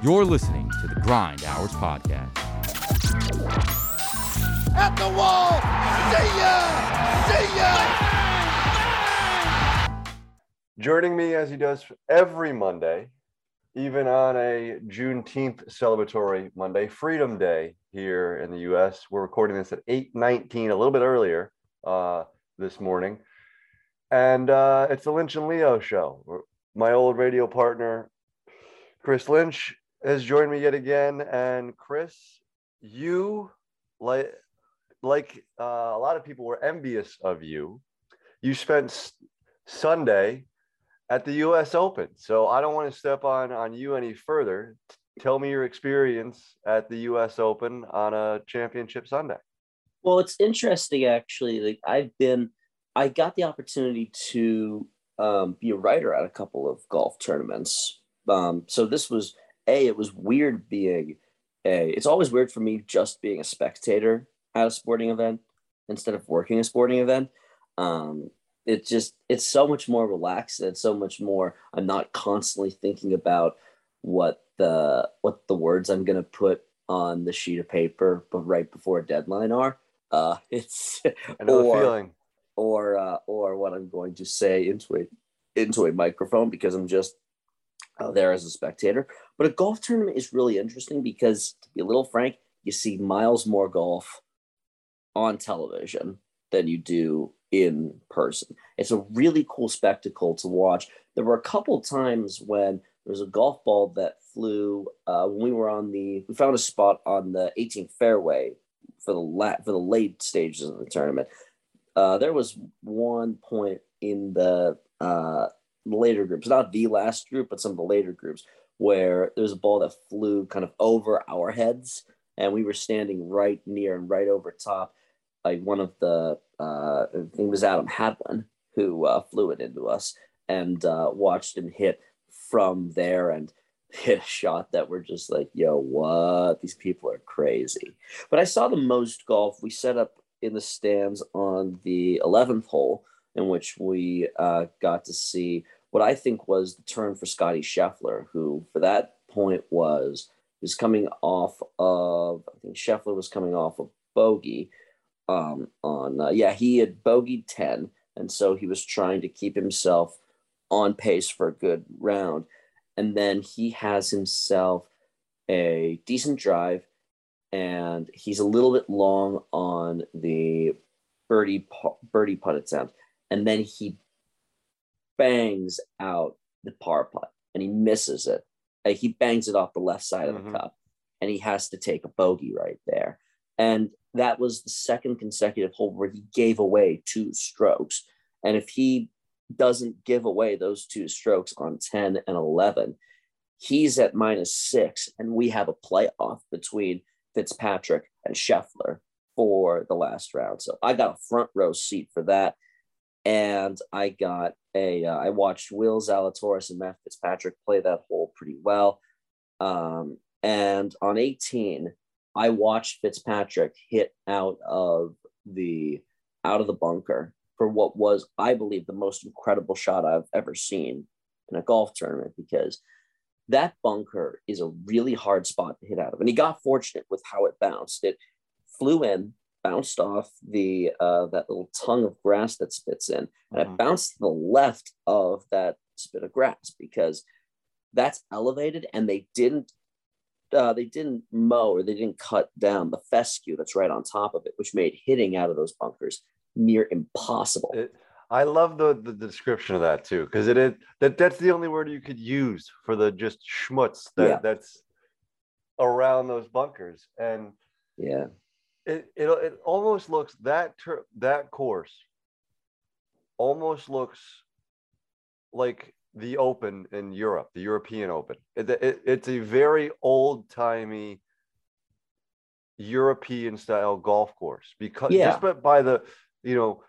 You're listening to the Grind Hours Podcast. At the wall! See ya! See ya! Joining me as he does every Monday, even on a Juneteenth celebratory Monday, Freedom Day here in the US. We're recording this at 8:19, a little bit earlier uh, this morning. And uh, it's the Lynch and Leo show. My old radio partner, Chris Lynch, has joined me yet again. And Chris, you like like uh, a lot of people were envious of you. You spent Sunday at the U.S. Open, so I don't want to step on on you any further. Tell me your experience at the U.S. Open on a championship Sunday. Well, it's interesting actually. Like I've been, I got the opportunity to um, be a writer at a couple of golf tournaments. Um, so this was a. It was weird being a. It's always weird for me just being a spectator at a sporting event instead of working a sporting event. Um, it's just it's so much more relaxed and so much more. I'm not constantly thinking about what the what the words I'm gonna put on the sheet of paper, but right before a deadline are. Uh, it's I know or, the feeling. or uh, or what I'm going to say into a into a microphone because I'm just uh, there as a spectator. But a golf tournament is really interesting because, to be a little frank, you see miles more golf on television than you do in person. It's a really cool spectacle to watch. There were a couple times when there was a golf ball that flew uh, when we were on the. We found a spot on the 18th fairway for the lat for the late stages of the tournament. Uh, there was one point in the uh, later groups, not the last group, but some of the later groups, where there was a ball that flew kind of over our heads, and we were standing right near and right over top. Like one of the, uh, I think it was Adam Hadwin who uh, flew it into us, and uh, watched him hit from there and hit a shot that we're just like, yo, what? These people are crazy. But I saw the most golf. We set up in the stands on the 11th hole, in which we uh, got to see what I think was the turn for Scottie Scheffler, who for that point was was coming off of I think Scheffler was coming off of bogey um, on uh, yeah he had bogeyed 10 and so he was trying to keep himself on pace for a good round. And then he has himself a decent drive and he's a little bit long on the birdie birdie putt attempt and then he bangs out the par putt and he misses it. Uh, he bangs it off the left side of Mhm. the cup and he has to take a bogey right there. And that was the second consecutive hole where he gave away two strokes. And if he doesn't give away those two strokes on 10 and 11 he's at minus six and we have a playoff between fitzpatrick and scheffler for the last round. So i got a front row seat for that and i got a uh, I watched will zalatoris and matt fitzpatrick play that hole pretty well um, and on 18 i watched fitzpatrick hit out of the out of the bunker for what was i believe the most incredible shot i've ever seen in a golf tournament because that bunker is a really hard spot to hit out of. And he got fortunate with how it bounced. It flew in, bounced off the uh, that little tongue of grass that spits in, and it Mhm. bounced to the left of that spit of grass because that's elevated, and they didn't uh, they didn't mow or they didn't cut down the fescue that's right on top of it, which made hitting out of those bunkers near impossible. It, I love the, the description of that too, because it is that that's the only word you could use for the just schmutz that Yeah. that's around those bunkers, and yeah. It it, it almost looks that tur that course almost looks like the Open in Europe, the European Open. It, it, it's a very old timey European style golf course because Yeah. just by, by the you know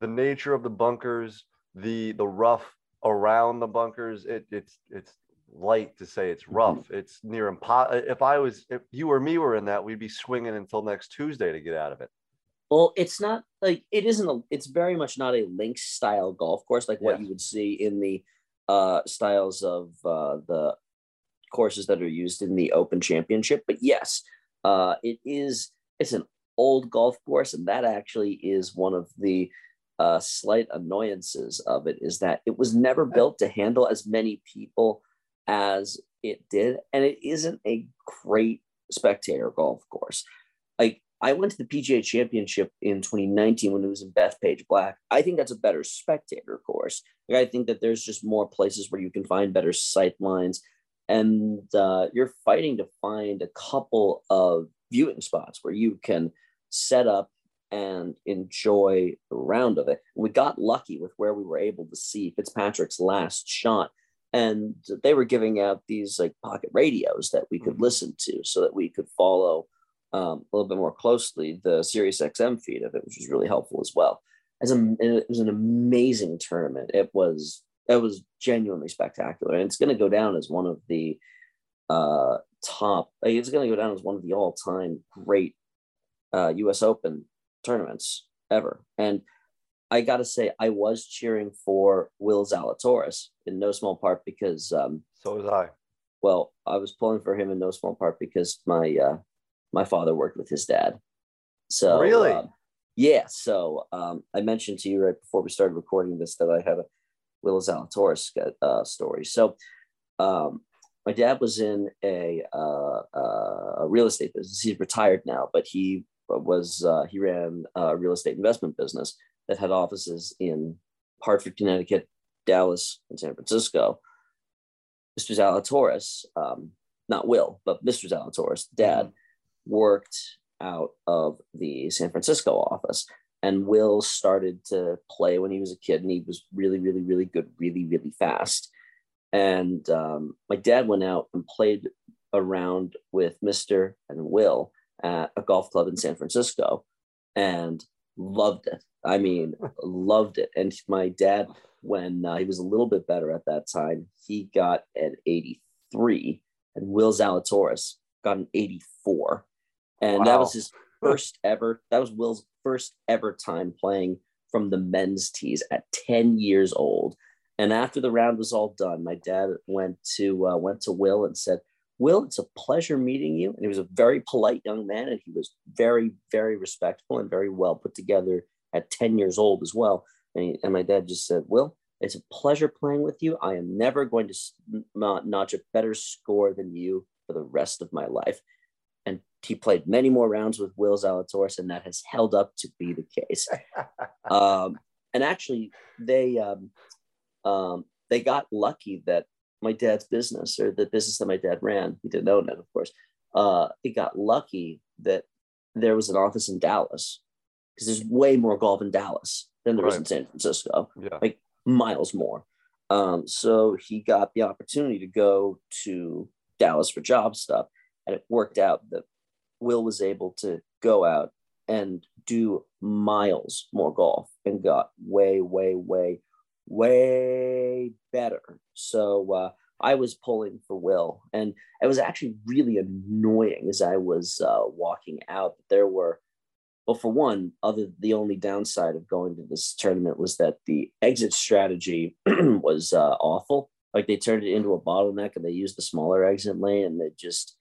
the nature of the bunkers, the the rough around the bunkers, it it's it's light to say it's rough. It's near impossible. If I was, if you or me were in that, we'd be swinging until next Tuesday to get out of it. Well, it's not like it isn't a. It's very much not a links style golf course like what Yes. you would see in the uh, styles of uh, the courses that are used in the Open Championship. But yes, uh, it is. It's an old golf course, and that actually is one of the uh, slight annoyances of it. Is that it was never built to handle as many people as it did, and it isn't a great spectator golf course. Like I went to the PGA Championship in 2019 when it was in Bethpage Black. I think that's a better spectator course. Like, I think that there's just more places where you can find better sight lines, and uh, you're fighting to find a couple of viewing spots where you can set up and enjoy the round of it. We got lucky with where we were able to see Fitzpatrick's last shot. And they were giving out these like pocket radios that we could Mhm. listen to so that we could follow um, a little bit more closely the Sirius XM feed of it, which was really helpful as well. As a, it was an amazing tournament. It was it was genuinely spectacular, and it's going to go down as one of the uh, top. It's going to go down as one of the all time great uh, U.S. Open tournaments ever. And I got to say, I was cheering for Will Zalatoris in no small part because um, So was I. well, I was pulling for him in no small part because my uh, my father worked with his dad. So Really? um, yeah. So um, I mentioned to you right before we started recording this that I had a Will Zalatoris uh, story. So um, my dad was in a, uh, uh, a real estate business. He's retired now, but he was uh, he ran a real estate investment business that had offices in Hartford, Connecticut, Dallas, and San Francisco. Mr. Zalatoris, um, not Will, but Mr. Zalatoris, dad, worked out of the San Francisco office. And Will started to play when he was a kid, and he was really, really, really good, really, really fast. And um, my dad went out and played around with Mr. and Will at a golf club in San Francisco and loved it. I mean, loved it. And my dad, when uh, he was a little bit better at that time, he got an 83, and Will Zalatoris got an 84. And that was his first ever, that was Will's first ever time playing from the men's tees at 10 years old. And after the round was all done, my dad went to uh, went to Will and said, "Will, it's a pleasure meeting you." And he was a very polite young man, and he was very, very respectful and very well put together at ten years old as well. And, he, and my dad just said, "Will, it's a pleasure playing with you. I am never going to not notch a better score than you for the rest of my life." And he played many more rounds with Will Zalatoris, and that has held up to be the case um, and actually they um, um, they got lucky that my dad's business or the business that my dad ran he didn't own it of course uh, it got lucky that there was an office in dallas because there's way more golf in dallas than there is in san francisco yeah. miles more um, so he got the opportunity to go to dallas for job stuff and it worked out that will was able to go out and do miles more golf and got way, way, way, way better. So uh, I was pulling for Will, and it was actually really annoying as I was uh, walking out. There were, well, for one, other the only downside of going to this tournament was that the exit strategy was uh, awful. Like they turned it into a bottleneck, and they used the smaller exit lane, and they just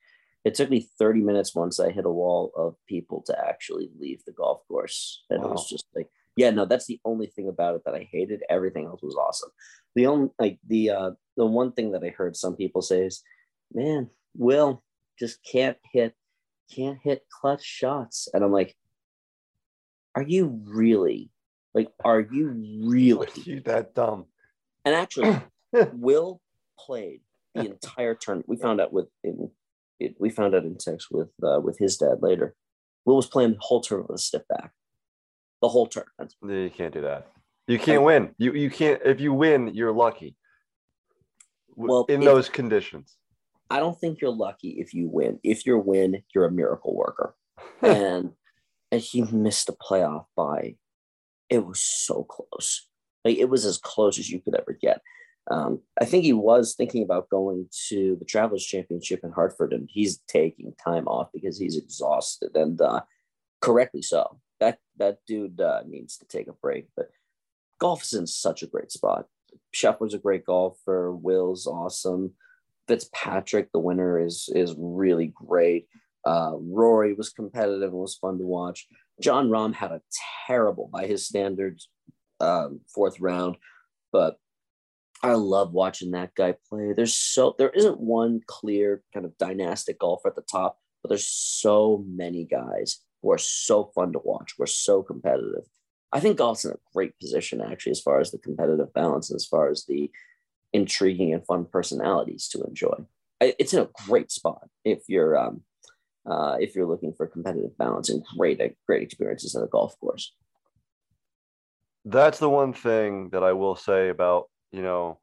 it took me 30 minutes once I hit a wall of people to actually leave the golf course. And it was just like, yeah, no, that's the only thing about it that I hated. Everything else was awesome. The only like the uh the one thing that I heard some people say is, man, Will just can't hit, can't hit clutch shots. And I'm like, are you really? Like, are you really? You that dumb. And actually, Will played the entire tournament. We found out with in it, we found out in text with uh, with his dad later. Will was playing the whole tournament with a stiff back, the whole tournament. Yeah, You can't do that. You can't win. You you can't. If you win, you're lucky. Well, in if- those conditions. I don't think you're lucky if you win. If you win, you're a miracle worker. and and he missed the playoff by it was so close. Like it was as close as you could ever get. Um, I think he was thinking about going to the Travelers Championship in Hartford, and he's taking time off because he's exhausted, and uh, correctly so. That that dude uh, needs to take a break. But golf is in such a great spot. Scheffler's a great golfer. Will's awesome. Fitzpatrick, the winner, is is really great. Uh, Rory was competitive and was fun to watch. Jon Rahm had a terrible, by his standards, um, fourth round, but I love watching that guy play. There's so there isn't one clear kind of dynastic golfer at the top, but there's so many guys who are so fun to watch. We're so competitive. I think golf's in a great position actually, as far as the competitive balance, as far as the intriguing and fun personalities to enjoy. It's in a great spot if you're um, uh, if you're looking for competitive balance and great great experiences at a golf course. That's the one thing that I will say about you know,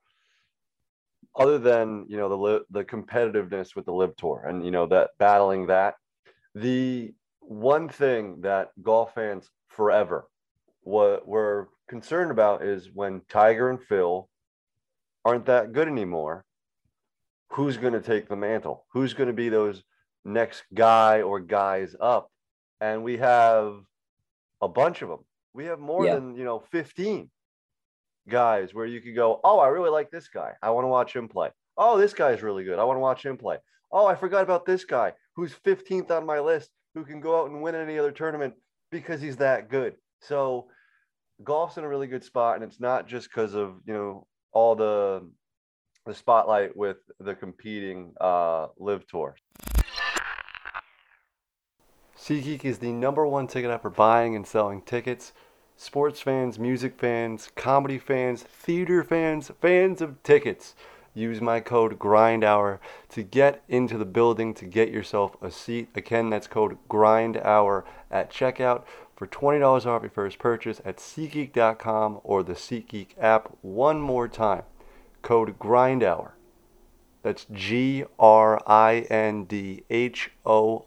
other than you know the the competitiveness with the LIV tour and you know that battling that, the one thing that golf fans forever what we're concerned about is when Tiger and Phil aren't that good anymore. Who's going to take the mantle? Who's going to be those next guy or guys up? And we have a bunch of them. We have more yeah. than, you know, 15 guys where you could go, oh, I really like this guy. I want to watch him play. Oh, this guy's really good. I want to watch him play. Oh, I forgot about this guy who's 15th on my list who can go out and win any other tournament because he's that good. So golf's in a really good spot, and it's not just because of you know all the the spotlight with the competing uh, LIV tour. SeatGeek is the number one ticket app for buying and selling tickets sports fans, music fans, comedy fans, theater fans, fans of tickets. Use my code GRINDHOUR to get into the building to get yourself a seat. Again, that's code GRINDHOUR at checkout for $20 off your first purchase at SeatGeek.com or the SeatGeek app. One more time, code GRINDHOUR. That's G R I N D H O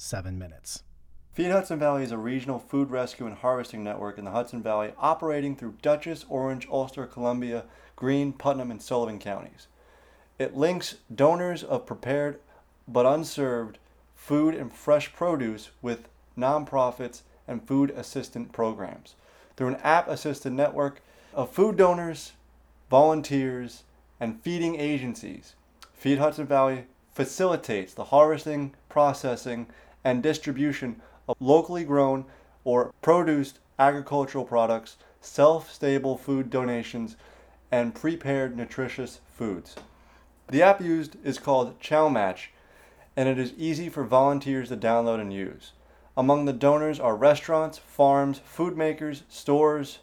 seven minutes. Feed Hudson Valley is a regional food rescue and harvesting network in the Hudson Valley operating through Dutchess, Orange, Ulster, Columbia, Greene, Putnam, and Sullivan counties. It links donors of prepared but unserved food and fresh produce with nonprofits and food assistant programs through an app assisted network of food donors, volunteers, and feeding agencies. Feed Hudson Valley facilitates the harvesting, processing, and distribution of locally grown or produced agricultural products, self stable food donations, and prepared nutritious foods. The app used is called Chow Match, and it is easy for volunteers to download and use. Among the donors are restaurants, farms, food makers, stores,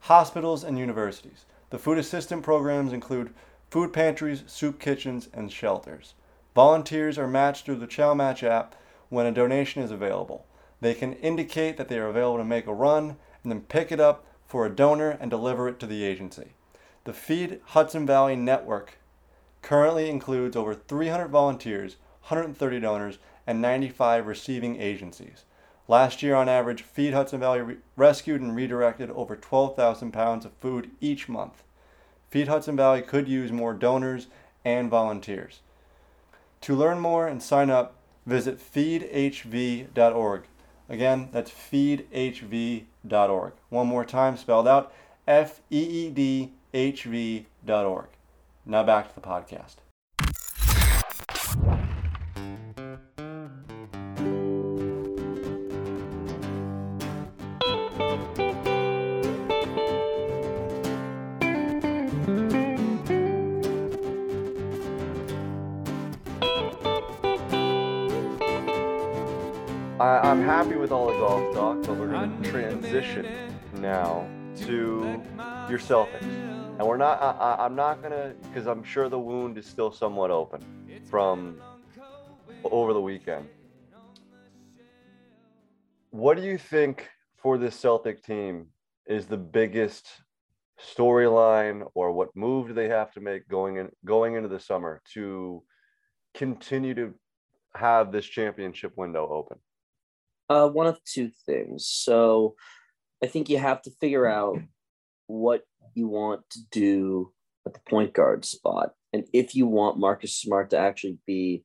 hospitals, and universities. The food assistant programs include food pantries, soup kitchens, and shelters. Volunteers are matched through the Chow Match app when a donation is available. They can indicate that they are available to make a run and then pick it up for a donor and deliver it to the agency. The Feed Hudson Valley Network currently includes over 300 volunteers, 130 donors, and 95 receiving agencies. Last year, on average, Feed Hudson Valley re- rescued and redirected over 12,000 pounds of food each month. Feed Hudson Valley could use more donors and volunteers. To learn more and sign up, visit feedhv.org. Again, that's feedhv.org. One more time, spelled out F E E D H V.org. Now back to the podcast. Happy with all the golf talk, but we're going to transition now to your Celtics. And we're not, I, am not going to, because I'm sure the wound is still somewhat open from over the weekend. What do you think for this Celtic team is the biggest storyline or what move do they have to make going in going into the summer to continue to have this championship window open? Uh, one of two things. So I think you have to figure out what you want to do at the point guard spot. And if you want Marcus Smart to actually be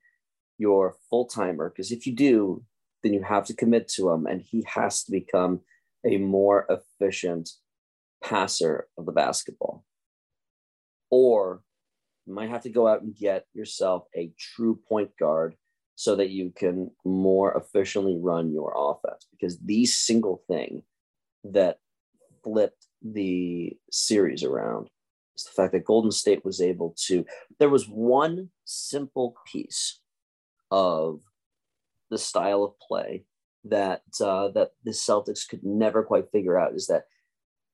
your full timer, because if you do, then you have to commit to him and he has to become a more efficient passer of the basketball. Or you might have to go out and get yourself a true point guard so that you can more efficiently run your offense because the single thing that flipped the series around is the fact that Golden State was able to there was one simple piece of the style of play that uh, that the Celtics could never quite figure out is that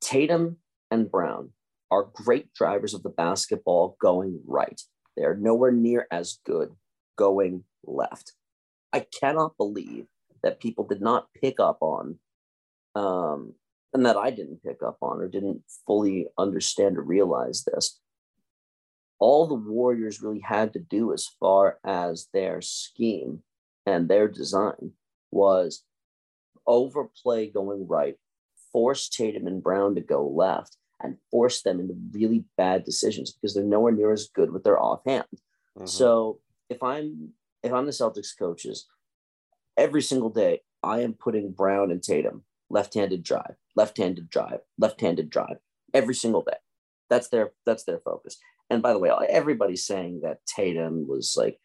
Tatum and Brown are great drivers of the basketball going right. They are nowhere near as good going left. I cannot believe that people did not pick up on, um, and that I didn't pick up on or didn't fully understand or realize this. All the Warriors really had to do as far as their scheme and their design was overplay going right, force Tatum and Brown to go left, and force them into really bad decisions because they're nowhere near as good with their offhand. Mm-hmm. So if I'm if I'm the Celtics coaches, every single day I am putting Brown and Tatum left-handed drive, left-handed drive, left-handed drive every single day. That's their that's their focus. And by the way, everybody's saying that Tatum was like,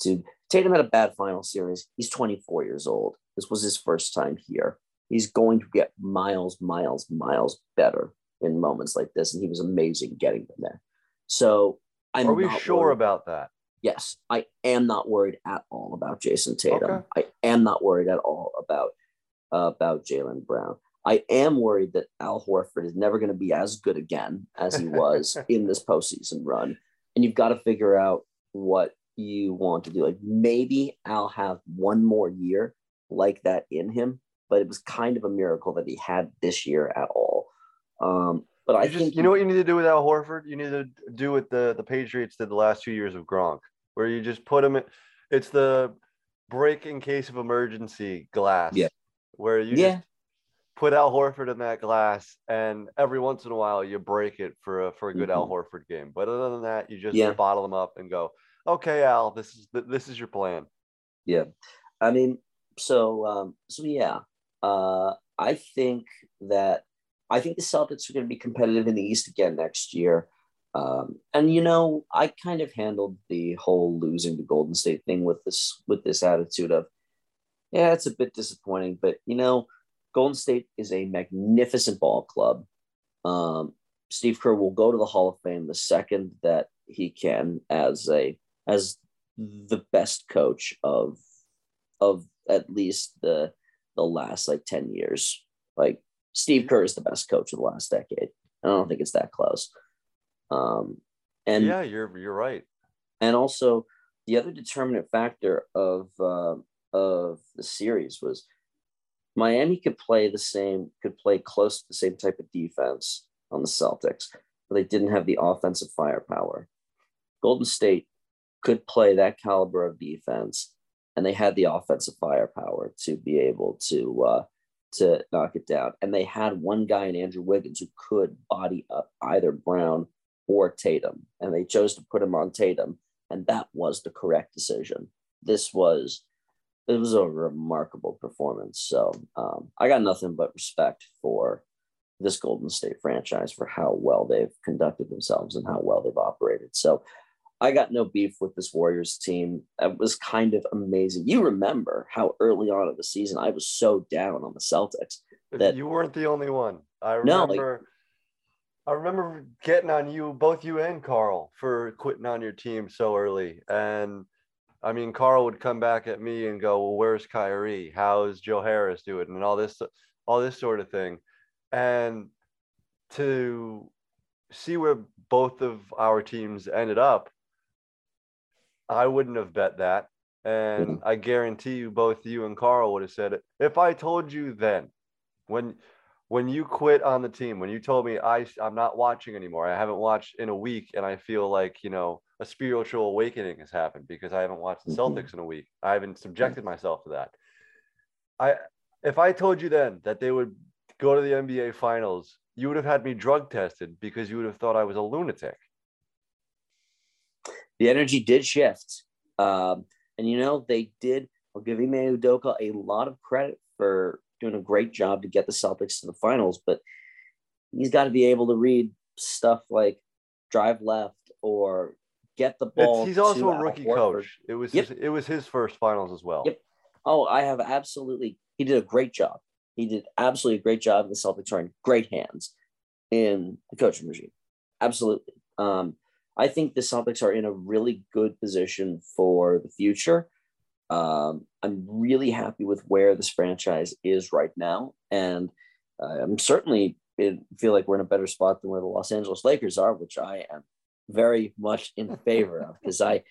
dude, Tatum had a bad final series. He's 24 years old. This was his first time here. He's going to get miles, miles, miles better in moments like this. And he was amazing getting them there. So I'm Are we sure worried. about that? Yes, I am not worried at all about Jayson Tatum. Okay. I am not worried at all about uh, about Jaylen Brown. I am worried that Al Horford is never going to be as good again as he was in this postseason run. And you've got to figure out what you want to do. Like maybe I'll have one more year like that in him, but it was kind of a miracle that he had this year at all. Um, but you I just, think you know what you need to do with Al Horford. You need to do what the the Patriots did the last two years of Gronk, where you just put them in. It's the break in case of emergency glass. Yeah. Where you yeah. just put Al Horford in that glass, and every once in a while you break it for a for a good Mm-hmm. Al Horford game. But other than that, you just Yeah. bottle them up and go, okay, Al, this is this is your plan. Yeah, I mean, so um, so yeah, uh, I think that I think the Celtics are going to be competitive in the East again next year. Um, and you know, I kind of handled the whole losing to Golden State thing with this with this attitude of, yeah, it's a bit disappointing, but you know, Golden State is a magnificent ball club. Um, Steve Kerr will go to the Hall of Fame the second that he can as a as the best coach of of at least the the last like 10 years. Like Steve Kerr is the best coach of the last decade. I don't think it's that close. Um and yeah, you're you're right. and also the other determinant factor of uh, of the series was Miami could play the same, could play close to the same type of defense on the Celtics, but they didn't have the offensive firepower. Golden State could play that caliber of defense, and they had the offensive firepower to be able to uh, to knock it down. And they had one guy in Andrew Wiggins who could body up either Brown or Tatum, and they chose to put him on Tatum, and that was the correct decision. This was it was a remarkable performance. So um, I got nothing but respect for this Golden State franchise for how well they've conducted themselves and how well they've operated. So I got no beef with this Warriors team. It was kind of amazing. You remember how early on in the season I was so down on the Celtics. That- you weren't the only one. I No, like- remember. I remember getting on you, both you and Carl, for quitting on your team so early. And I mean, Carl would come back at me and go, "Well, where's Kyrie? How's Joe Harris doing?" And all this, all this sort of thing. And to see where both of our teams ended up, I wouldn't have bet that. And hmm. I guarantee you, both you and Carl would have said it. If I told you then, when when you quit on the team, when you told me I I'm not watching anymore, I haven't watched in a week, and I feel like you know a spiritual awakening has happened because I haven't watched the Mhm. Celtics in a week. I haven't subjected myself to that. I if I told you then that they would go to the NBA Finals, you would have had me drug tested because you would have thought I was a lunatic. the energy did shift. Um, and you know, they did. I'll give Ime Udoka a lot of credit for doing a great job to get the Celtics to the finals, but he's got to be able to read stuff like drive left or get the ball. It's, he's also a rookie coach. It was Yep. his, it was his first finals as well. Yep. Oh, I have absolutely. He did a great job. He did absolutely a great job. The Celtics are in great hands in the coaching regime. Absolutely. Um, I think the Celtics are in a really good position for the future. Um, I'm really happy with where this franchise is right now, and uh, I'm certainly in, feel like we're in a better spot than where the Los Angeles Lakers are, which I am very much in favor of because I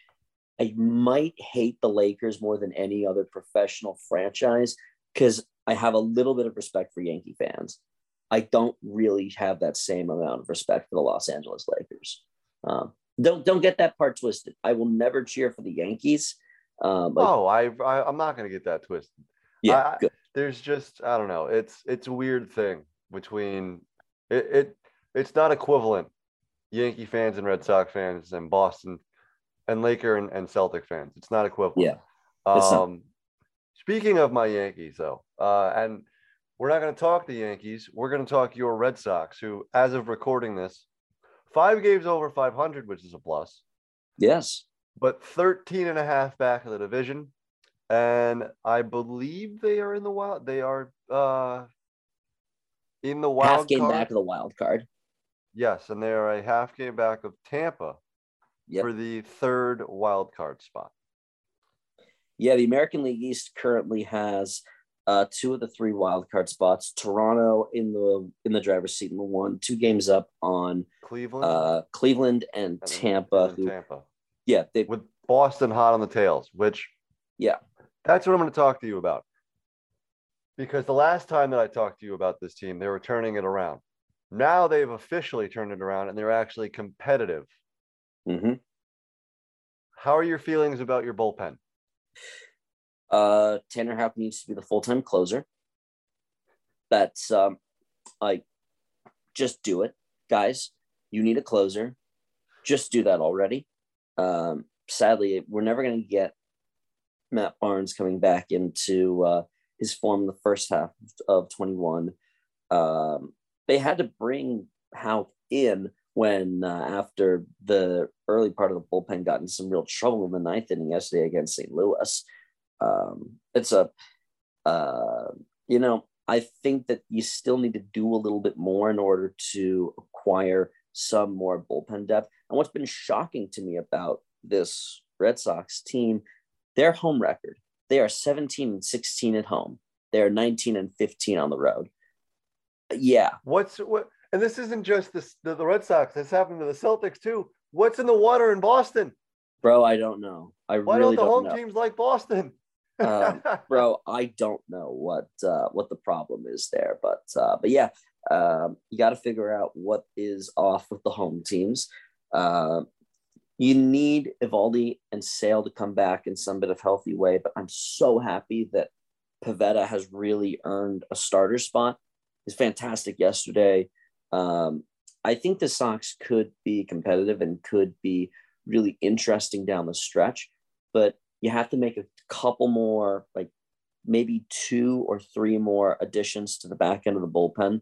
I might hate the Lakers more than any other professional franchise because I have a little bit of respect for Yankee fans. I don't really have that same amount of respect for the Los Angeles Lakers. Um, don't don't get that part twisted. I will never cheer for the Yankees. Um, Oh, I, I I'm not gonna get that twisted. yeah, I- There's just I don't know. It's it's a weird thing between it, it it's not equivalent. Yankee fans and Red Sox fans and Boston and Laker and, and Celtic fans. It's not equivalent. Yeah. Um, speaking of my Yankees, though, uh, and we're not going to talk the Yankees. We're going to talk your Red Sox, who, as of recording this, five games over 500, which is a plus, yes, but 13 and a half back of the division. And I believe they are in the wild. They are uh, in the wild half game card. back of the wild card. Yes, and they are a half game back of Tampa Yep. for the third wild card spot. Yeah, the American League East currently has uh, two of the three wild card spots. Toronto in the in the driver's seat in the one, two games up on Cleveland, uh, Cleveland and and Tampa. and who, Tampa. Yeah, they with Boston hot on the tails, which Yeah. that's what I'm going to talk to you about. Because the last time that I talked to you about this team, they were turning it around. Now they've officially turned it around and they're actually competitive. mhm. How are your feelings about your bullpen? uh, Tanner Houck needs to be the full time closer. That's um, like just do it, guys. You need a closer. Just do that already. Um, sadly, we're never going to get Matt Barnes coming back into uh, his form the first half of 21. Um, they had to bring Houck in when uh, after the early part of the bullpen got in some real trouble in the ninth inning yesterday against St. Louis. Um, it's a, uh, you know, I think that you still need to do a little bit more in order to acquire some more bullpen depth. And what's been shocking to me about this Red Sox team, their home record, they are 17 and 16 at home. They are 19 and 15 on the road. Yeah, What's what? And this isn't just this, the, the Red Sox. This happened to the Celtics too. What's in the water in Boston? bro, I don't know. I Why really don't the home know. teams like Boston? Um, bro i don't know what uh what the problem is there but uh but yeah um you got to figure out what is off with the home teams um you need Eovaldi and Sale to come back in some bit of healthy way, but I'm so happy that Pivetta has really earned a starter spot. He's fantastic yesterday. Um, I think the Sox could be competitive and could be really interesting down the stretch, but you have to make a couple more, like maybe two or three more additions to the back end of the bullpen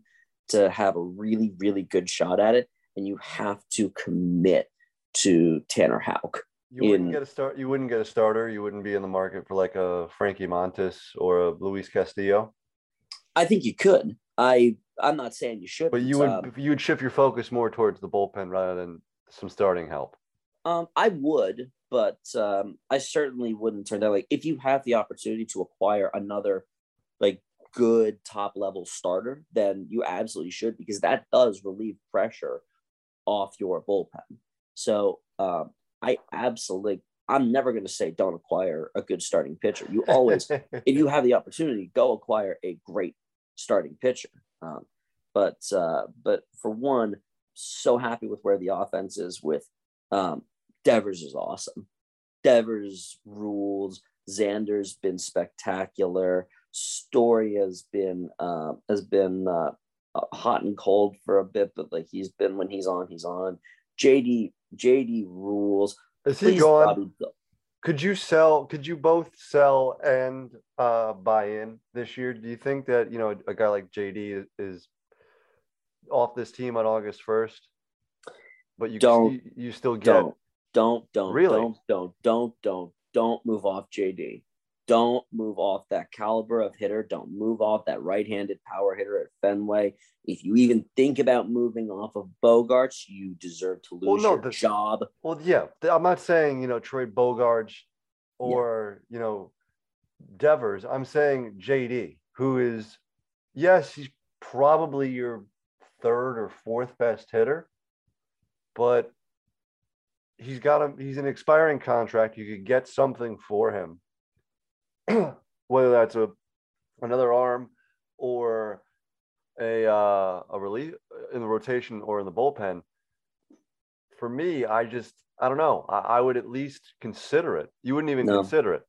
to have a really, really good shot at it. And you have to commit to Tanner Houck. You wouldn't in- get a start. You wouldn't get a starter. You wouldn't be in the market for like a Frankie Montas or a Luis Castillo. I think you could. I I'm not saying you should, But you would Um, you would shift your focus more towards the bullpen rather than some starting help. Um, I would, but um, I certainly wouldn't turn down. Like, if you have the opportunity to acquire another, good top level starter, then you absolutely should because that does relieve pressure off your bullpen. So, um, I absolutely, I'm never going to say don't acquire a good starting pitcher. You always, if you have the opportunity, go acquire a great starting pitcher. Um, But uh, but for one, so happy with where the offense is with um, Devers is awesome. Devers rules. Xander's been spectacular. Story has been uh, has been uh, hot and cold for a bit, but like he's been when he's on, he's on. JD JD rules. Is he gone? Bobby. Could you sell? Could you both sell and uh, buy in this year? Do you think that you know a guy like JD is, is off this team on August first, but you Don't- you, you still get don't don't don't Really? don't don't don't don't don't move off JD. Don't move off that caliber of hitter. Don't move off that right-handed power hitter at Fenway. If you even think about moving off of Bogaerts, you deserve to lose Well, no, your the- job. Well, yeah, I'm not saying you know trade Bogaerts or you know Devers. I'm saying JD, who is yes, he's probably your third or fourth best hitter, but he's got a he's an expiring contract. You could get something for him, whether that's a another arm or a uh, a relief in the rotation or in the bullpen for me, I just I don't know. I, I would at least consider it. You wouldn't even No. consider it.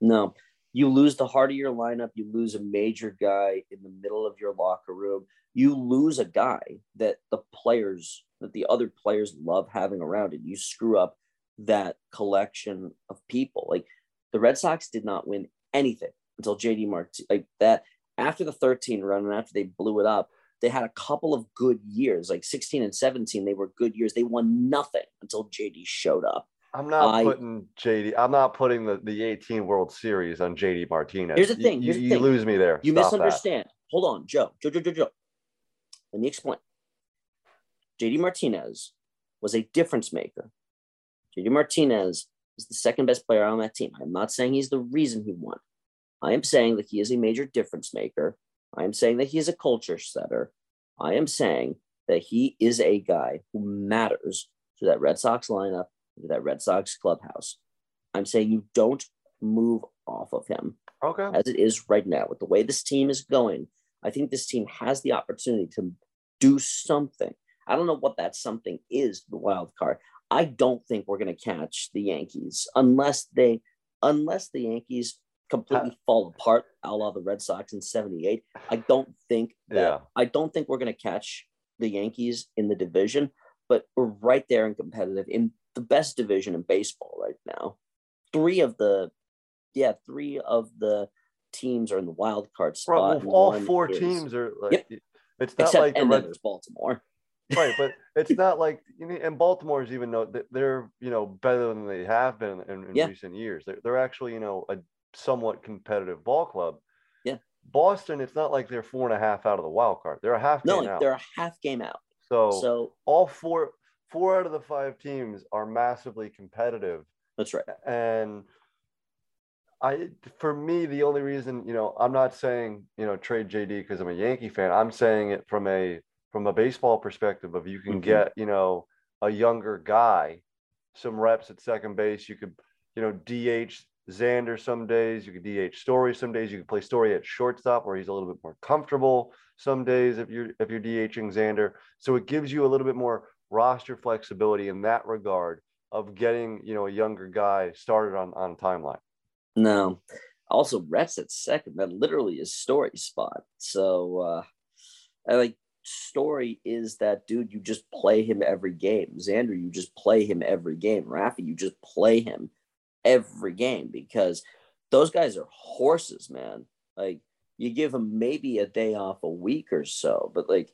No, you lose the heart of your lineup. You lose a major guy in the middle of your locker room. You lose a guy that the players, that the other players love having around, and you screw up that collection of people. Like the Red Sox did not win anything until JD Martin. Like that after the 13 run and after they blew it up, they had a couple of good years, like 16 and 17. They were good years. They won nothing until JD showed up. I'm not I- putting JD. I'm not putting the, the 18 World Series on JD Martinez. Here's the thing, You, here's the you lose me there. You Stop that. misunderstand. Hold on, Joe. Joe, Joe, Joe, Joe. Let me explain. JD Martinez was a difference maker. JD Martinez is the second best player on that team. I'm not saying he's the reason he won. I am saying that he is a major difference maker. I am saying that he is a culture setter. I am saying that he is a guy who matters to that Red Sox lineup, to that Red Sox clubhouse. I'm saying you don't move off of him Okay. as it is right now, with the way this team is going, I think this team has the opportunity to do something. I don't know what that something is, the wild card. I don't think we're going to catch the Yankees unless they, unless the Yankees completely fall apart, a la the Red Sox in '78. I don't think that. Yeah. I don't think we're going to catch the Yankees in the division, but we're right there and competitive in the best division in baseball right now. Three of the, yeah, three of the teams are in the wild card spot. well, all four is- teams are like. Yep. It's not except like the and then Red, there's Baltimore. Right, but it's not like you know, and Baltimore's even though they're you know better than they have been in, in Yeah. recent years. They're, they're actually you know a somewhat competitive ball club. Yeah. Boston, it's not like they're four and a half out of the wild card. They're a half No, game like out. they're a half game out. so, So all four four out of the five teams are massively competitive that's right. and I for me the only reason you know I'm not saying you know trade JD because I'm a Yankee fan I'm saying it from a from a baseball perspective of you can Mhm. get you know a younger guy some reps at second base you could you know DH Xander some days you could DH Story some days you could play Story at shortstop where he's a little bit more comfortable some days if you're if you're DHing Xander so it gives you a little bit more roster flexibility in that regard of getting you know a younger guy started on on a timeline. No. Also, Rex at second. That literally is Story spot. So, uh, I like Story is that dude. You just play him every game. Xander, you just play him every game. Rafi, you just play him every game because those guys are horses, man. Like you give them maybe a day off a week or so, but like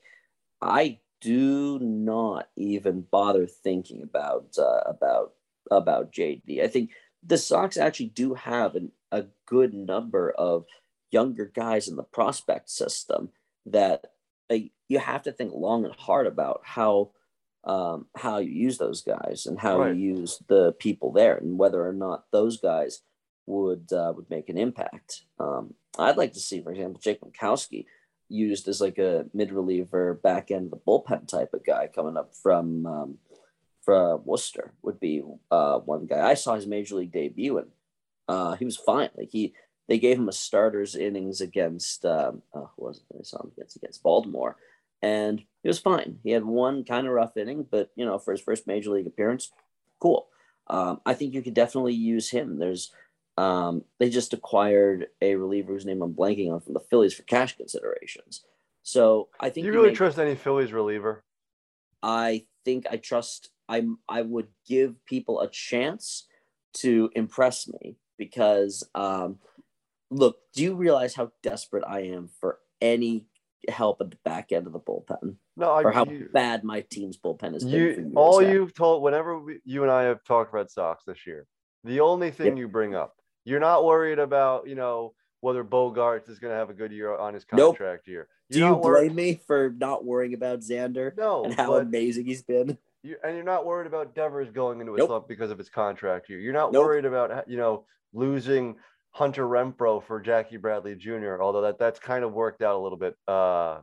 I do not even bother thinking about uh, about about JD. I think the Sox actually do have an, a good number of younger guys in the prospect system that uh, you have to think long and hard about how um, how you use those guys and how Right. you use the people there and whether or not those guys would uh, would make an impact. Um, I'd like to see, for example, Jake Mikowski used as like a mid reliever, back end of the bullpen type of guy coming up from um, from Worcester would be uh, one guy. I saw his major league debut and uh, he was fine. Like he, they gave him a starter's innings against um, uh, who was it? I saw him against against Baltimore, and he was fine. He had one kind of rough inning, but you know, for his first major league appearance, cool. Um, I think you could definitely use him. There's um, they just acquired a reliever whose name I'm blanking on from the Phillies for cash considerations. So I think Do you really make- trust any Phillies reliever? I think I trust. I I would give people a chance to impress me because um, look, do you realize how desperate I am for any help at the back end of the bullpen, No, I or how you, bad my team's bullpen has been? you all you've told whenever we, you and I have talked Red Sox this year, the only thing Yeah. you bring up, you're not worried about, you know, whether Bogaerts is going to have a good year on his Nope. contract year. Do You're you not worried- blame me for not worrying about Xander No, and how amazing he's been? you, and you're not worried about Devers going into a Nope. slump because of his contract year. You're not Nope. worried about you know losing Hunter Renfroe for Jackie Bradley Jr. Although that that's kind of worked out a little bit uh,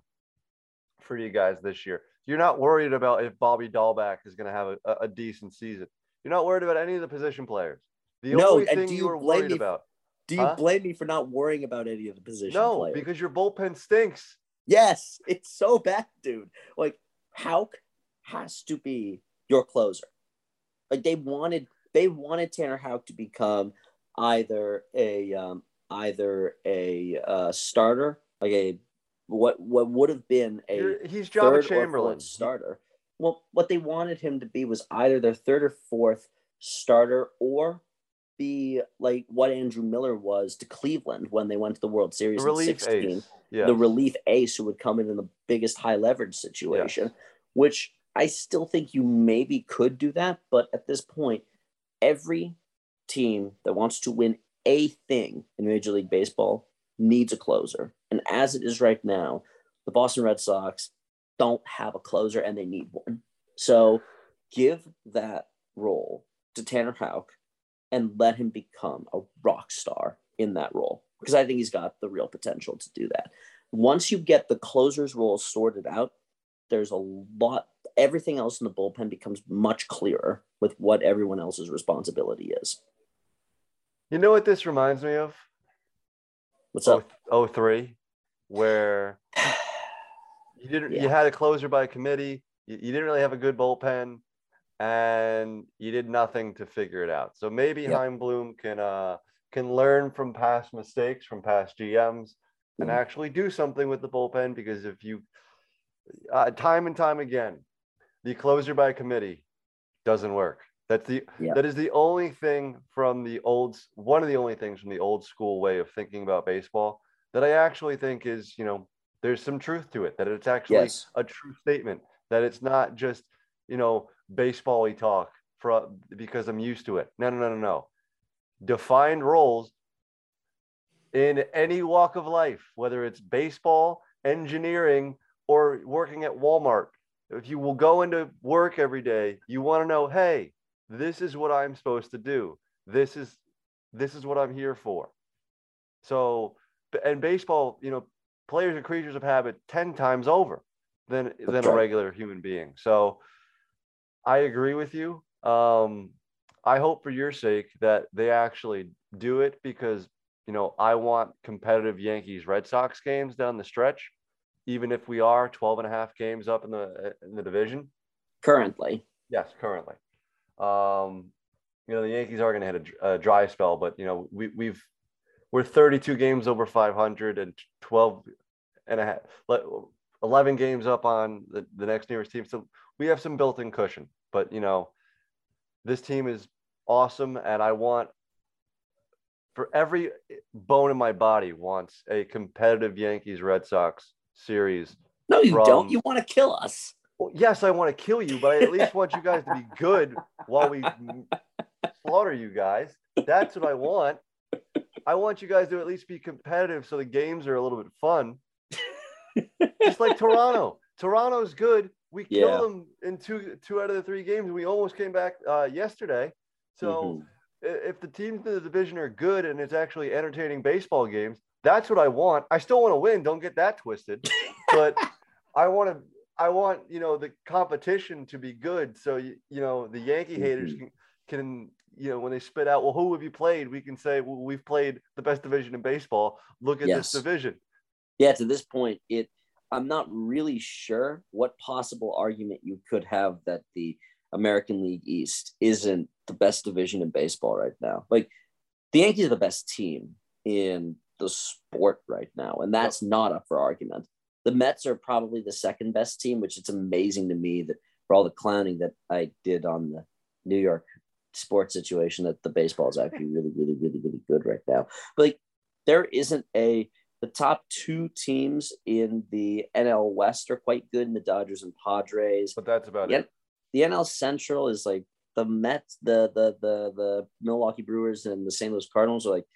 for you guys this year. You're not worried about if Bobby Dalbec is going to have a, a decent season. You're not worried about any of the position players. The No, only and thing do you you were blame worried me- about. Do you Huh? blame me for not worrying about any of the position No, players? because your bullpen stinks. Yes, it's so bad, dude. Like Houck has to be your closer. Like they wanted, they wanted Tanner Houck to become either a um, either a uh, starter, like a what what would have been a You're- he's Joba Chamberlain. starter. Well, what they wanted him to be was either their third or fourth starter, or be like what Andrew Miller was to Cleveland when they went to the World The Series in relief sixteen. Yeah. the relief ace who would come in in the biggest high leverage situation, which I still think you maybe could do that. But at this point, every team that wants to win a thing in Major League Baseball needs a closer. And as it is right now, the Boston Red Sox don't have a closer and they need one. So give that role to Tanner Houck and let him become a rock star in that role because I think he's got the real potential to do that. Once you get the closer's role sorted out, there's a lot, everything else in the bullpen becomes much clearer with what everyone else's responsibility is. You know what this reminds me of? What's up? Oh, 03, where you didn't you had a closer by committee, you, you didn't really have a good bullpen, and you did nothing to figure it out. So maybe Yep. Chaim Bloom can uh can learn from past mistakes from past GMs and Mhm. actually do something with the bullpen because if you uh, time and time again, the closer by committee doesn't work. That's the Yeah. that is the only thing from the old one of the only things from the old school way of thinking about baseball that I actually think is, you know, there's some truth to it, that it's actually Yes. a true statement, that it's not just, you know, baseball-y talk for because I'm used to it. No, no, no, no, no. Defined roles in any walk of life, whether it's baseball, engineering, or working at Walmart. If you will go into work every day, you want to know, hey, this is what I'm supposed to do. This is this is what I'm here for. So, and baseball, you know, players are creatures of habit 10 times over than than That's a regular human being. So, I agree with you. Um, I hope for your sake that they actually do it because you know I want competitive Yankees Red Sox games down the stretch, even if we are 12 and a half games up in the in the division. Currently, Yes, currently. Um, you know, the Yankees are going to hit a, a dry spell, but you know, we we've we're 32 games over 500 and 12 and a half, 11 games up on the, the next nearest team. So we have some built-in cushion, but you know, this team is awesome, and I want for every bone in my body wants a competitive Yankees Red Sox series no, you From- don't. You want to kill us. Well, yes, I want to kill you, but I at least want you guys to be good while we slaughter you guys. That's what I want. I want you guys to at least be competitive so the games are a little bit fun. Just like Toronto. Toronto's good. We Yeah. killed them in two two out of the three games. We almost came back uh, yesterday. So Mhm. if the teams in the division are good and it's actually entertaining baseball games, that's what I want. I still want to win. Don't get that twisted. But I want to. I want you know the competition to be good. So you, you know the Yankee haters Mhm. can, can you know when they spit out, well, who have you played? We can say, well, we've played the best division in baseball. Look at Yes. this division. yeah, to this point, it I'm not really sure what possible argument you could have that the American League East isn't the best division in baseball right now. Like the Yankees are the best team in the sport right now, and that's not up for argument. The Mets are probably the second best team, which it's amazing to me that for all the clowning that I did on the New York sports situation, that the baseball is actually really, really, really, really good right now. But like, there isn't a the top two teams in the NL West are quite good in the Dodgers and Padres. But that's about Yeah. it. The NL Central is like the Mets, the the the the Milwaukee Brewers and the St. Louis Cardinals are like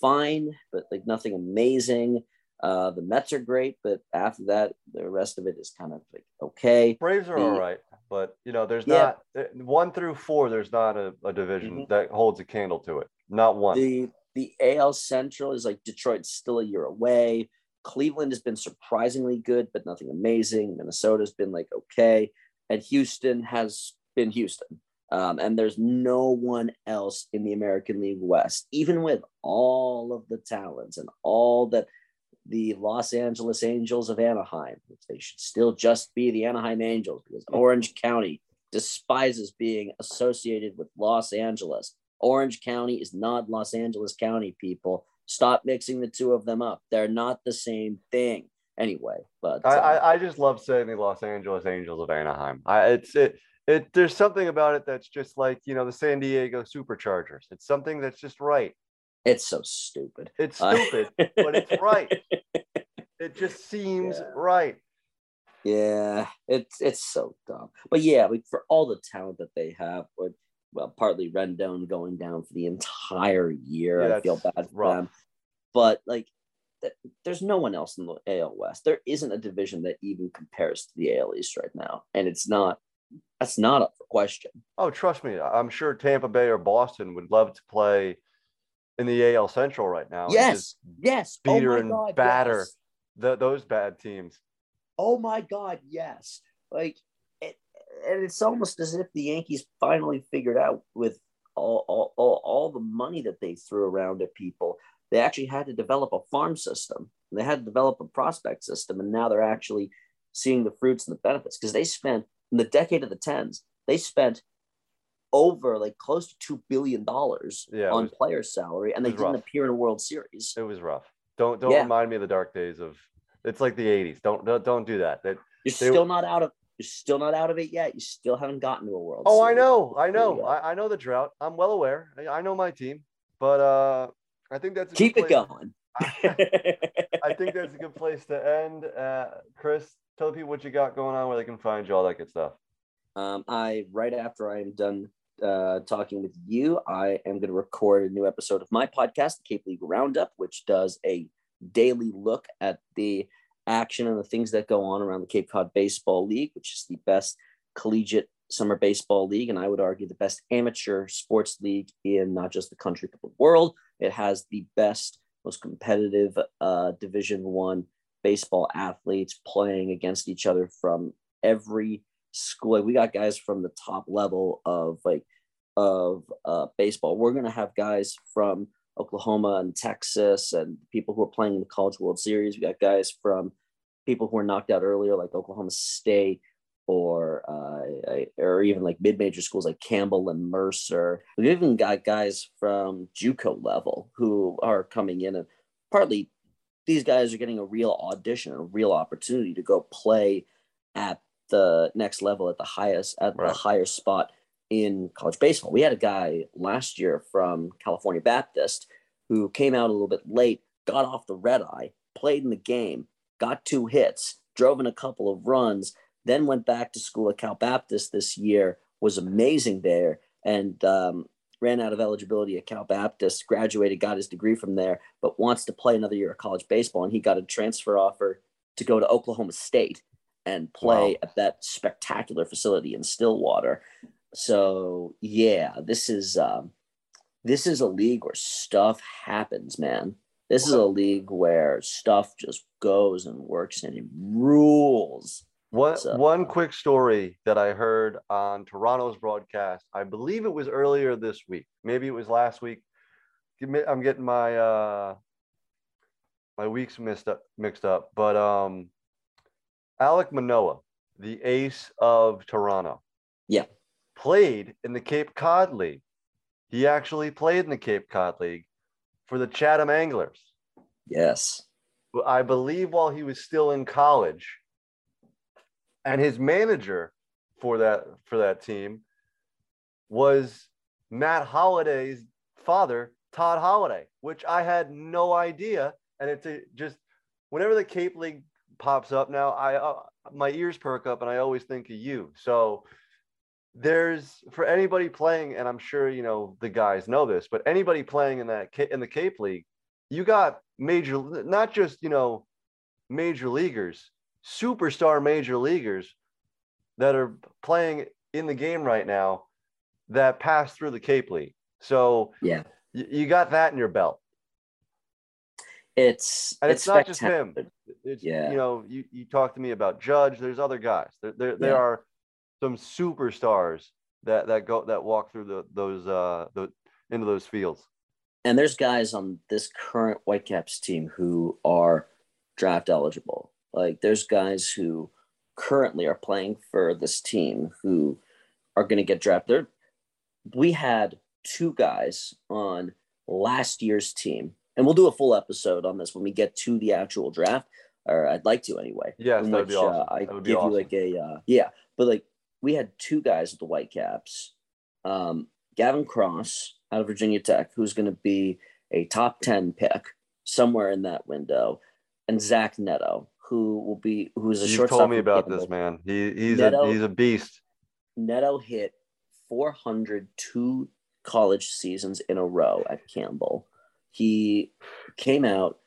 fine, but like nothing amazing. Uh, the Mets are great, but after that, the rest of it is kind of like okay. Braves are The- all right, but you know, there's Yeah. not uh, one through four. There's not a, a division Mhm. that holds a candle to it. Not one. The the AL Central is like Detroit's still a year away. Cleveland has been surprisingly good, but nothing amazing. Minnesota's been like okay, and Houston has been Houston. Um, and there's no one else in the American League West, even with all of the talents and all that the Los Angeles Angels of Anaheim, which they should still just be the Anaheim Angels because Orange County despises being associated with Los Angeles. Orange County is not Los Angeles County, people. Stop mixing the two of them up. They're not the same thing. Anyway, but I, uh, I, I just love saying the Los Angeles Angels of Anaheim. I, it's it, it. There's something about it that's just like you know the San Diego Superchargers. It's something that's just right. It's so stupid. It's Uh, stupid, but it's right. It just seems Yeah. right. Yeah, it's it's so dumb. But yeah, like for all the talent that they have, with well, partly Rendon going down for the entire year, Yeah, I feel bad for rough. them. But like, th- there's no one else in the AL West. There isn't a division that even compares to the AL East right now, and it's not. That's not up for question. Oh, trust me, I'm sure Tampa Bay or Boston would love to play in the AL Central right now. yes, yes. beat her oh my and God, batter. yes. the, those bad teams. oh my god yes like it, and it's almost as if the yankees finally figured out with all, all, all, all the money that they threw around at people they actually had to develop a farm system they had to develop a prospect system and now they're actually seeing the fruits and the benefits because they spent in the decade of the tens they spent over like close to two billion dollars Yeah, on was- player salary and they didn't rough. appear in a world series It was rough. Don't don't Yeah. remind me of the dark days of. It's like the '80s. Don't don't, don't do that. That. you're They- still not out of you're still not out of it yet you still haven't gotten to a world Oh, I know, I know. I, I know the drought. I'm well aware. I, I know my team, but uh, I think that's Keep it going. I think that's a good place to end. Uh, Chris, tell people what you got going on, where they can find you, all that good stuff. um, I right after I am done uh, talking with you, I am going to record a new episode of my podcast, the Cape League Roundup, which does a daily look at the action and the things that go on around the Cape Cod Baseball League, which is the best collegiate summer baseball league, and I would argue the best amateur sports league in not just the country but the world. It has the best, most competitive uh, Division One baseball athletes playing against each other from every school. Like, we got guys from the top level of like of uh, baseball. We're gonna have guys from Oklahoma and Texas and people who are playing in the College World Series. We got guys from people who were knocked out earlier, like Oklahoma State, or uh, or even like mid-major schools like Campbell and Mercer. We've even got guys from JUCO level who are coming in, and partly these guys are getting a real audition, a real opportunity to go play at the next level, at the highest, at Right. the higher spot in college baseball. We had a guy last year from California Baptist who came out a little bit late, got off the red eye, played in the game, got two hits, drove in a couple of runs, then went back to school at Cal Baptist this year, was amazing there, and um, ran out of eligibility at Cal Baptist, graduated, got his degree from there, but wants to play another year of college baseball. And he got a transfer offer to go to Oklahoma State and play Wow. at that spectacular facility in Stillwater. So yeah, this is um, this is a league where stuff happens, man. This is a league where stuff just goes and works and it rules. One So- one quick story that I heard on Toronto's broadcast. I believe it was earlier this week. Maybe it was last week. I'm getting my uh my weeks mixed up mixed up. But um Alek Manoah, the ace of Toronto. Yeah. Played in the Cape Cod League. He actually played in the Cape Cod League for the Chatham Anglers. Yes. I believe while he was still in college. And his manager for that for that team was Matt Holliday's father, Todd Holliday, which I had no idea. And it's a, just whenever the Cape League pops up now, I uh, my ears perk up and I always think of you. So there's for anybody playing, and I'm sure you know the guys know this, but anybody playing in that in the Cape League, you got major, not just you know major leaguers, superstar major leaguers that are playing in the game right now that pass through the Cape League. So yeah, you, you got that in your belt. It's and it's, it's not just him. It's, yeah, you know, you, you talk to me about Judge. There's other guys. There there, there are some superstars that that go that walk through the those uh the into those fields. and there's guys on this current Whitecaps team who are draft eligible. Like there's guys who currently are playing for this team who are going to get drafted. We had two guys on last year's team, and we'll do a full episode on this when we get to the actual draft, or I'd like to anyway. Yeah, that'd be awesome. Uh, I That would be give awesome. you like a uh, yeah, but like we had two guys at the Whitecaps, um, Gavin Cross out of Virginia Tech, who's going to be a top ten pick somewhere in that window, and Zach Neto, who will be who's a You've shortstop. told me about this, man. He he's Neto- a he's a beast. Neto hit 402 college seasons in a row at Campbell. He came out,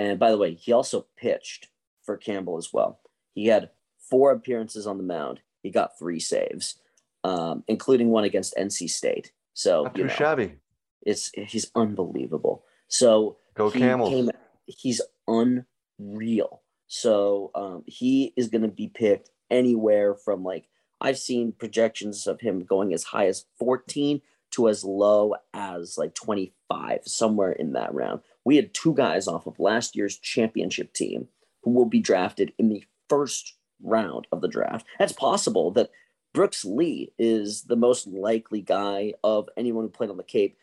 and by the way, he also pitched for Campbell as well. He had four appearances on the mound. He got three saves, um, including one against NC State. So Not you too know, shabby. it's he's unbelievable. So Go he Camels. came- he's unreal. So um, he is going to be picked anywhere from like I've seen projections of him going as high as 14 to as low as like 25, somewhere in that round. We had two guys off of last year's championship team who will be drafted in the first round of the draft. That's possible that Brooks Lee is the most likely guy of anyone who played on the Cape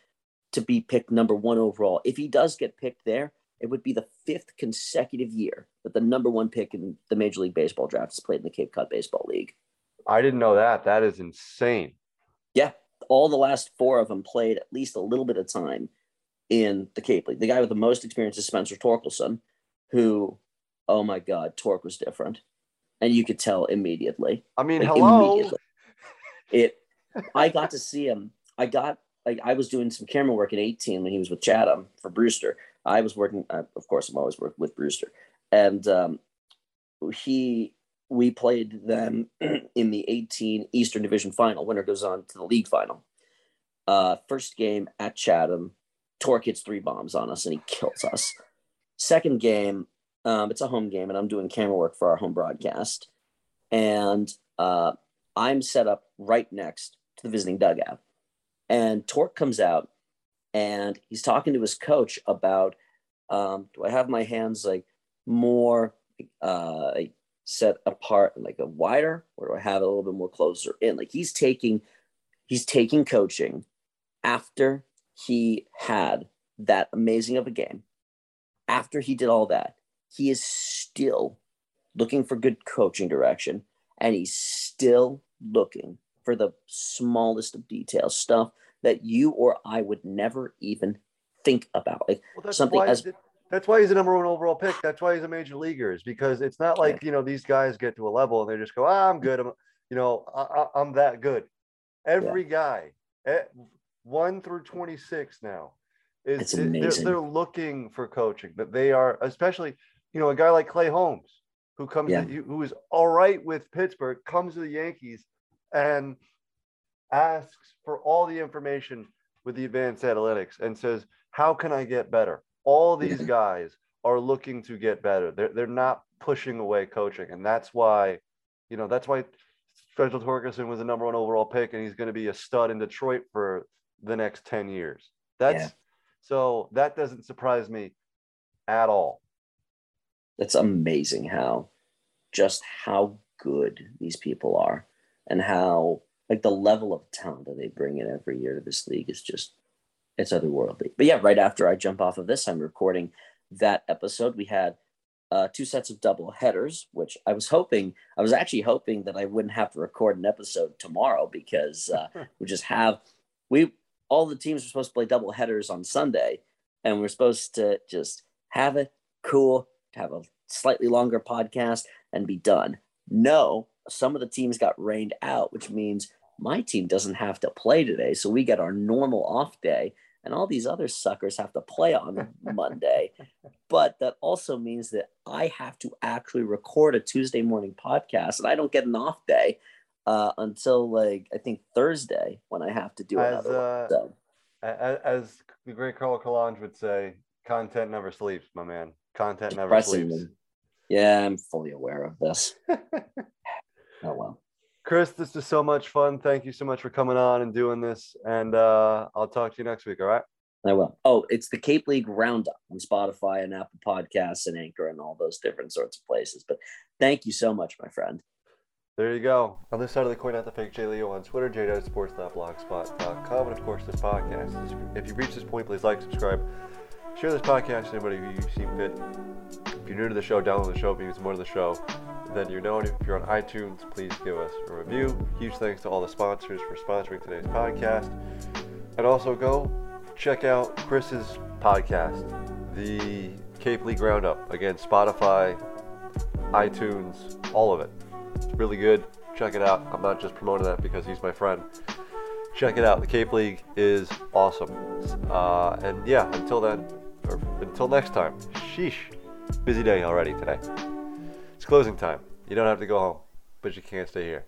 to be picked number one overall. If he does get picked there, it would be the fifth consecutive year that the number one pick in the Major League Baseball draft is played in the Cape Cod Baseball League. I didn't know that. That is insane. Yeah, all the last four of them played at least a little bit of time in the Cape League. The guy with the most experience is Spencer Torkelson, who, oh my God, Tork was different. And you could tell immediately. I mean, Like, hello. immediately. It. I got to see him. I got like I was doing some camera work at 18 when he was with Chatham for Brewster. I was working, uh, of course, I'm always working with Brewster, and um, he we played them in the 18 Eastern Division Final. Winner goes on to the league final. Uh, first game at Chatham, Tork hits three bombs on us and he kills us. Second game, um, it's a home game, and I'm doing camera work for our home broadcast, and uh, I'm set up right next to the visiting dugout. And Tork comes out and he's talking to his coach about um, do I have my hands like more uh, set apart and like a wider, or do I have it a little bit more closer in? Like he's taking he's taking coaching after he had that amazing of a game. After he did all that, he is still looking for good coaching direction and he's still looking for the smallest of details, stuff that you or I would never even think about. Like Well, that's something why as- that's why he's the number one overall pick. That's why he's a major leaguer. Is because it's not like you know these guys get to a level and they just go, ah, I'm good. I'm you know I, I'm that good. Every guy, eh, one through twenty six now, is they're, they're looking for coaching. but they are, especially you know a guy like Clay Holmes, who comes Yeah. who is all right with Pittsburgh, comes to the Yankees and asks for all the information with the advanced analytics and says, How can I get better? All these Yeah. guys are looking to get better. They're, they're not pushing away coaching. And that's why, you know, that's why Spencer Torkelson was the number one overall pick and he's going to be a stud in Detroit for the next 10 years. That's Yeah. so that doesn't surprise me at all. That's amazing how just how good these people are and how like the level of talent that they bring in every year to this league is just it's otherworldly. But yeah, right after I jump off of this, I'm recording that episode. We had uh, two sets of double headers, which I was hoping, I was actually hoping that I wouldn't have to record an episode tomorrow because uh, we just have, we, all the teams were supposed to play double headers on Sunday and we're supposed to just have it cool, have a slightly longer podcast and be done. No, some of the teams got rained out, which means my team doesn't have to play today. So we get our normal off day and all these other suckers have to play on Monday. But that also means that I have to actually record a Tuesday morning podcast, and I don't get an off day uh, until like I think Thursday when I have to do As, another uh, one. So As, the great Carl Collange would say, content never sleeps, my man. Content never sleeps. Yeah, I'm fully aware of this. oh well. Chris, this is so much fun. Thank you so much for coming on and doing this. And uh, I'll talk to you next week. All right. I will. Oh, it's the Cape League Roundup on Spotify and Apple Podcasts and Anchor and all those different sorts of places. But thank you so much, my friend. There you go. On this side of the coin, at the fake J Leo on Twitter, jdotsports.blogspot.com, and of course this podcast. If you've reached this point, please like, subscribe, share this podcast to anybody who you see fit. If you're new to the show, download the show. If you need more of the show, then you know it. If you're on iTunes, please give us a review. Huge thanks to all the sponsors for sponsoring today's podcast. And also go check out Chris's podcast, the Cape League Roundup. Again, Spotify, iTunes, all of it. It's really good. Check it out. I'm not just promoting that because he's my friend. Check it out. The Cape League is awesome. Uh, and yeah, until then, or until next time, sheesh. Busy day already today. It's closing time. You don't have to go home, but you can't stay here.